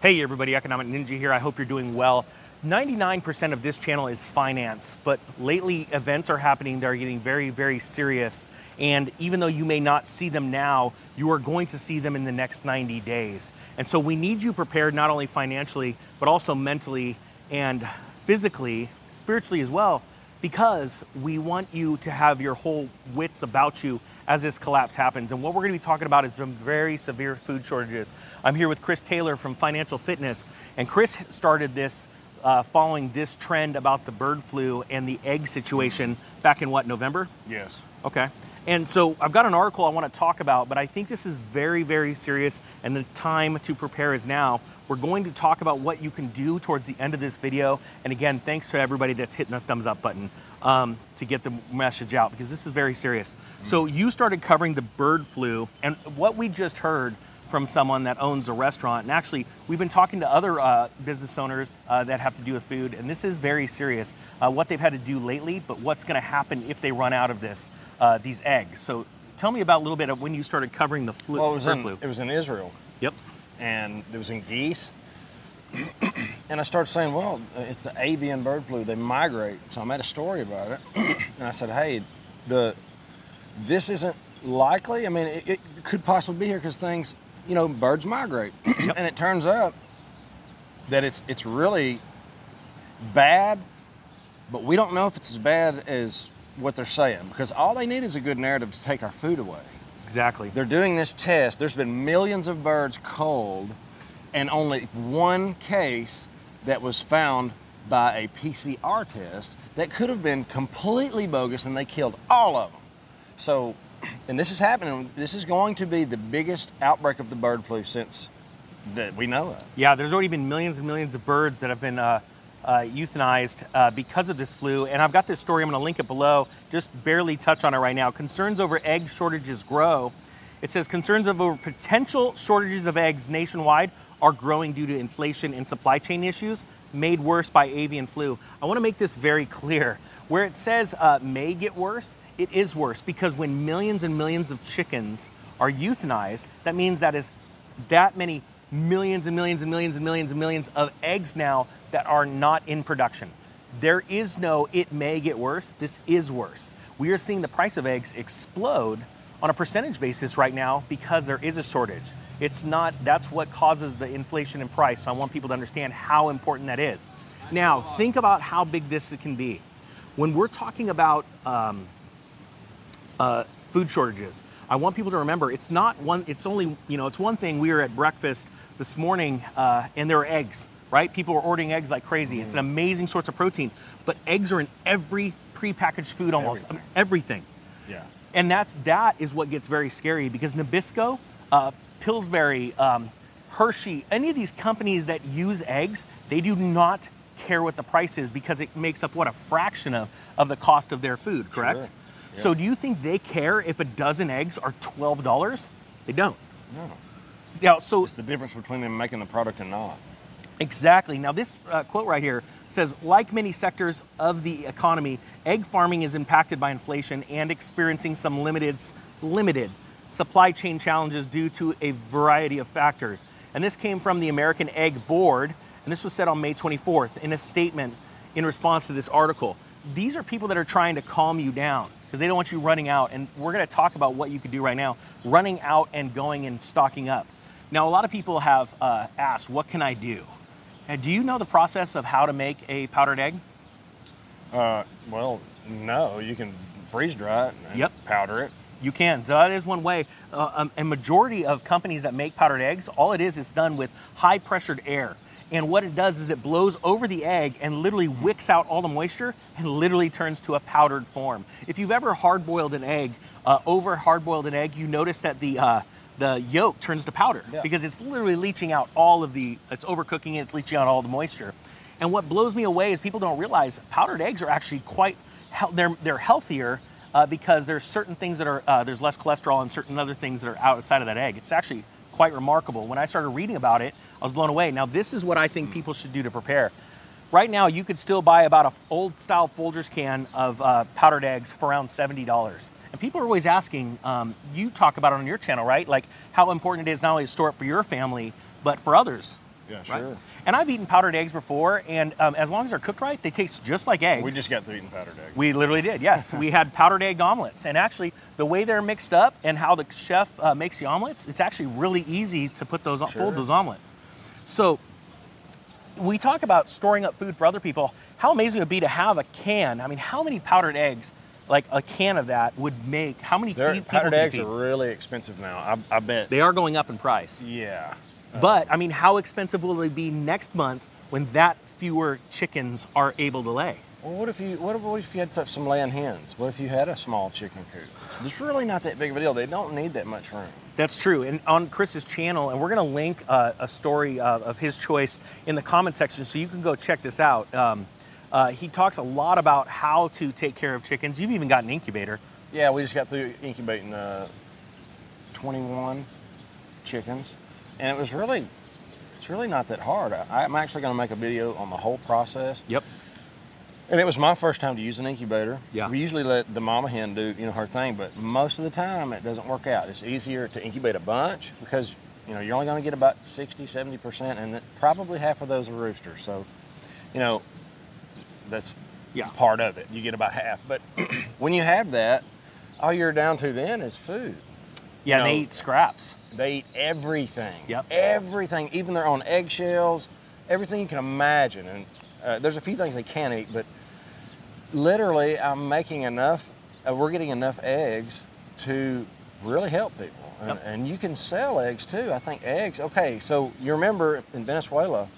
Hey everybody, Economic Ninja here. I hope you're doing well. 99% of this channel is finance, but lately events are happening that are getting very, very serious. And even though you may not see them now, you are going to see them in the next 90 days. And so we need you prepared not only financially, but also mentally and physically, spiritually as well, because we want you to have your whole wits about you as this collapse happens. And what we're going to be talking about is some very severe food shortages. I'm here with Chris Taylor from Financial Fitness, and Chris started this uh, following this trend about the bird flu and the egg situation back in what, November? Yes. Okay. And so I've got an article I want to talk about, but I think this is very, very serious, and the time to prepare is now. We're going to talk about what you can do towards the end of this video. And again, thanks to everybody that's hitting the thumbs up button um, to get the message out because this is very serious. Mm-hmm. So you started covering the bird flu, and what we just heard from someone that owns a restaurant. And actually, we've been talking to other uh, business owners uh, that have to do with food, and this is very serious. Uh, what they've had to do lately, but what's going to happen if they run out of this, uh, these eggs. So tell me about a little bit of when you started covering the flu. Well, it was, bird in, flu. it was in Israel. Yep. And it was in geese. and I started saying, well, it's the avian bird flu. They migrate. So I made a story about it. and I said, hey, the this isn't likely. I mean, it, it could possibly be here because things, you know, birds migrate. Yep. and it turns out that it's it's really bad, but we don't know if it's as bad as what they're saying because all they need is a good narrative to take our food away. Exactly. They're doing this test. There's been millions of birds culled, and only one case that was found by a PCR test that could have been completely bogus, and they killed all of them. So, and this is happening. This is going to be the biggest outbreak of the bird flu since that we know of. Yeah, there's already been millions and millions of birds that have been uh, uh, euthanized uh, because of this flu. And I've got this story, I'm going to link it below, just barely touch on it right now. Concerns over egg shortages grow. It says concerns over potential shortages of eggs nationwide are growing due to inflation and supply chain issues made worse by avian flu. I want to make this very clear. Where it says uh, may get worse, it is worse because when millions and millions of chickens are euthanized, that means that is that many millions and millions and millions and millions and millions of eggs now that are not in production. There is no, it may get worse. This is worse. We are seeing the price of eggs explode on a percentage basis right now because there is a shortage. It's not, that's what causes the inflation in price. So I want people to understand how important that is. Now, think about how big this can be. When we're talking about um, uh, food shortages, I want people to remember it's not one, it's only, you know, it's one thing. We were at breakfast this morning uh, and there were eggs, right? People were ordering eggs like crazy. It's an amazing source of protein, but eggs are in every prepackaged food almost, Everything. everything. Yeah. And that's that is what gets very scary because Nabisco, uh, Pillsbury, um, Hershey, any of these companies that use eggs, they do not care what the price is because it makes up what a fraction of, of the cost of their food, correct? Sure. Yeah. So do you think they care if a dozen eggs are twelve dollars? They don't. No. Yeah. So It's the difference between them making the product and not. Exactly. Now, this uh, quote right here says like many sectors of the economy, egg farming is impacted by inflation and experiencing some limited, limited supply chain challenges due to a variety of factors. And this came from the American Egg Board, and this was said on May 24th in a statement in response to this article. These are people that are trying to calm you down because they don't want you running out. And we're going to talk about what you could do right now running out and going and stocking up. Now, a lot of people have uh, asked, What can I do? And do you know the process of how to make a powdered egg? Uh, well, no, you can freeze dry it and Yep. powder it. You can. That is one way. Uh, um, a majority of companies that make powdered eggs, all it is is done with high pressured air. And what it does is it blows over the egg and literally wicks out all the moisture and literally turns to a powdered form. If you've ever hard boiled an egg, uh, over hard boiled an egg, you notice that the uh, the yolk turns to powder Yeah. because it's literally leaching out all of the, it's overcooking it, it's leaching out all the moisture. And what blows me away is people don't realize powdered eggs are actually quite, they're, they're healthier uh, because there's certain things that are, uh, there's less cholesterol and certain other things that are outside of that egg. It's actually quite remarkable. When I started reading about it, I was blown away. Now, this is what I think people should do to prepare. Right now, you could still buy about a f- old style Folgers can of uh, powdered eggs for around seventy dollars. And people are always asking. Um, you talk about it on your channel, right? Like how important it is not only to store it for your family, but for others. Yeah, right? sure. And I've eaten powdered eggs before, and um, as long as they're cooked right, they taste just like eggs. We just got through eating powdered egg. We literally did, yes. we had powdered egg omelets. And actually, the way they're mixed up and how the chef uh, makes the omelets, it's actually really easy to put those, Sure. fold those omelets. So, we talk about storing up food for other people. How amazing it would be to have a can. I mean, how many powdered eggs, like a can of that, would make? How many They're- powdered eggs feed? are really expensive now. I, I bet. They are going up in price. yeah. But I mean, how expensive will they be next month when that fewer chickens are able to lay? Well, what if you what if, what if you had some- laying hens? What if you had a small chicken coop? It's really not that big of a deal. They don't need that much room. That's true. And on Chris's channel, and we're going to link uh, a story uh, of his choice in the comment section so you can go check this out. Um, uh, he talks a lot about how to take care of chickens. You've even got an incubator. Yeah, we just got through incubating uh, 21 chickens, and it was really, it's really not that hard. I, I'm actually going to make a video on the whole process. Yep. And it was my first time to use an incubator. Yeah. We usually let the mama hen do, you know, her thing, but most of the time it doesn't work out. It's easier to incubate a bunch because, you know, you're only going to get about 60, 70%, and that- probably half of those are roosters. So, you know, that's Yeah. part of it. You get about half. But when you have that, all you're down to then is food. Yeah, and they eat scraps. They eat everything. Yep. Everything, even their own eggshells, everything you can imagine. And uh, there's a few things they can't eat, but literally, I'm making enough. Uh, we're getting enough eggs to really help people. And, Yep. and you can sell eggs too. I think eggs. Okay, so you remember in Venezuela,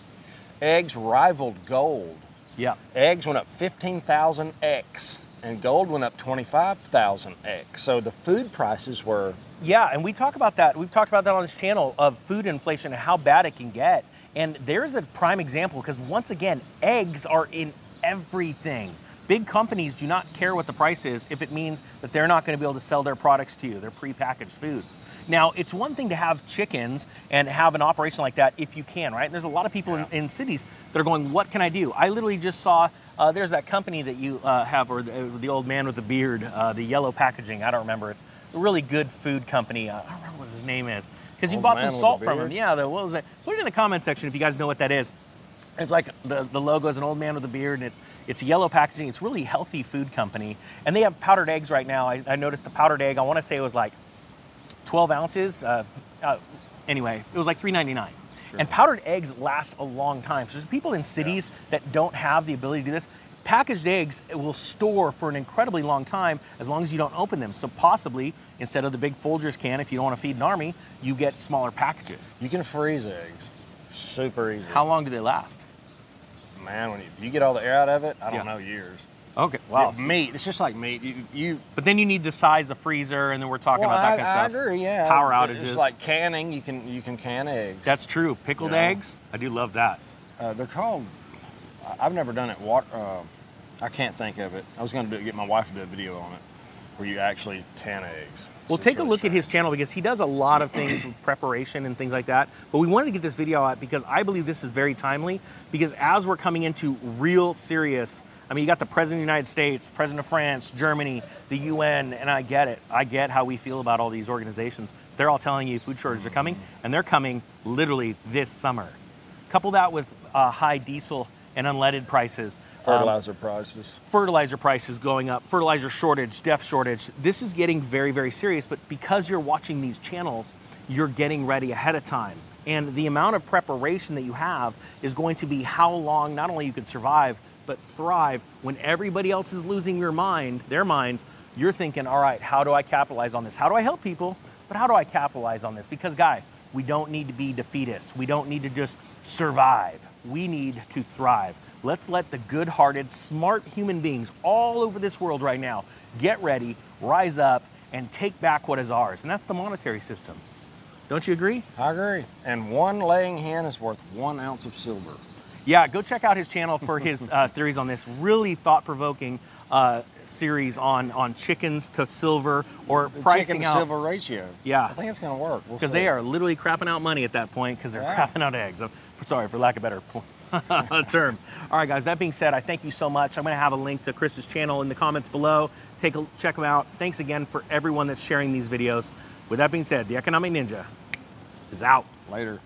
eggs rivaled gold. Yeah. Eggs went up 15,000x, and gold went up 25,000x. So the food prices were Yeah, and we talk about that. We've talked about that on this channel of food inflation and how bad it can get. And there's a prime example because once again, eggs are in everything. Big companies do not care what the price is if it means that they're not going to be able to sell their products to you, their prepackaged foods. Now, it's one thing to have chickens and have an operation like that if you can, right? And There's a lot of people in, in cities that are going, What can I do? I literally just saw uh, there's that company that you uh, have, or the, the old man with the beard, uh, the yellow packaging. I don't remember. It's a really good food company. Uh, I don't remember what his name is because you bought some salt from him. Yeah, the, what was it? Put it in the comment section if you guys know what that is. It's like the, the logo is an old man with a beard, and it's it's yellow packaging. It's really healthy food company, and they have powdered eggs right now. I, I noticed a powdered egg. I want to say it was like 12 ounces. Uh, uh, anyway, it was like 3.99. And powdered eggs last a long time. So there's people in cities that don't have the ability to do this. Packaged eggs will store for an incredibly long time as long as you don't open them. So possibly instead of the big Folgers can, if you don't want to feed an army, you get smaller packages. You can freeze eggs. Super easy. How long do they last? Man, when you, you get all the air out of it, I don't Yeah. know years. Okay, wow. Meat. It's just like meat. You, you But then you need the size of freezer, and then we're talking well, about that I, kind I of stuff. agree. Yeah. Power outages. It's like canning. You can you can can eggs. That's true. Pickled Yeah. eggs, I do love that. Uh, they're called. I- I've never done it. Water. Uh, I can't think of it. I was going to get my wife to do a video on it, where you actually can eggs. It's- Well, take a look at his channel because he does a lot of things with preparation and things like that. But we wanted to get this video out because I believe this is very timely because as we're coming into real serious, I mean, you got the President of the United States, President of France, Germany, the UN, and I get it. I get how we feel about all these organizations. They're all telling you food shortages are coming, and they're coming literally this summer. Couple that with uh, high diesel and unleaded prices. um, fertilizer prices. fertilizer prices going up, fertilizer shortage, def shortage. This is getting very, very serious. But because you're watching these channels, you're getting ready ahead of time. And the amount of preparation that you have is going to be how long not only you can survive, but thrive when everybody else is losing your mind, their minds. You're thinking, all right, how do I capitalize on this? How do I help people? But how do I capitalize on this? Because, guys, we don't need to be defeatists. We don't need to just survive. We need to thrive. Let's let the good hearted, smart human beings all over this world right now get ready, rise up, and take back what is ours. And that's the monetary system. Don't you agree? I agree. And one laying hen is worth one ounce of silver. Yeah, go check out his channel for his uh, theories on this really thought provoking uh, series on, on chickens to silver or The pricing chicken to out. silver ratio. Yeah. I think it's going to work. We'll Because they are literally crapping out money at that point because they're Yeah. crapping out eggs. I'm sorry, for lack of better terms. All right, guys, that being said, I thank you so much. I'm going to have a link to Chris's channel in the comments below. Take a check them out. Thanks again for everyone that's sharing these videos. With that being said, the Economic Ninja is out. Later.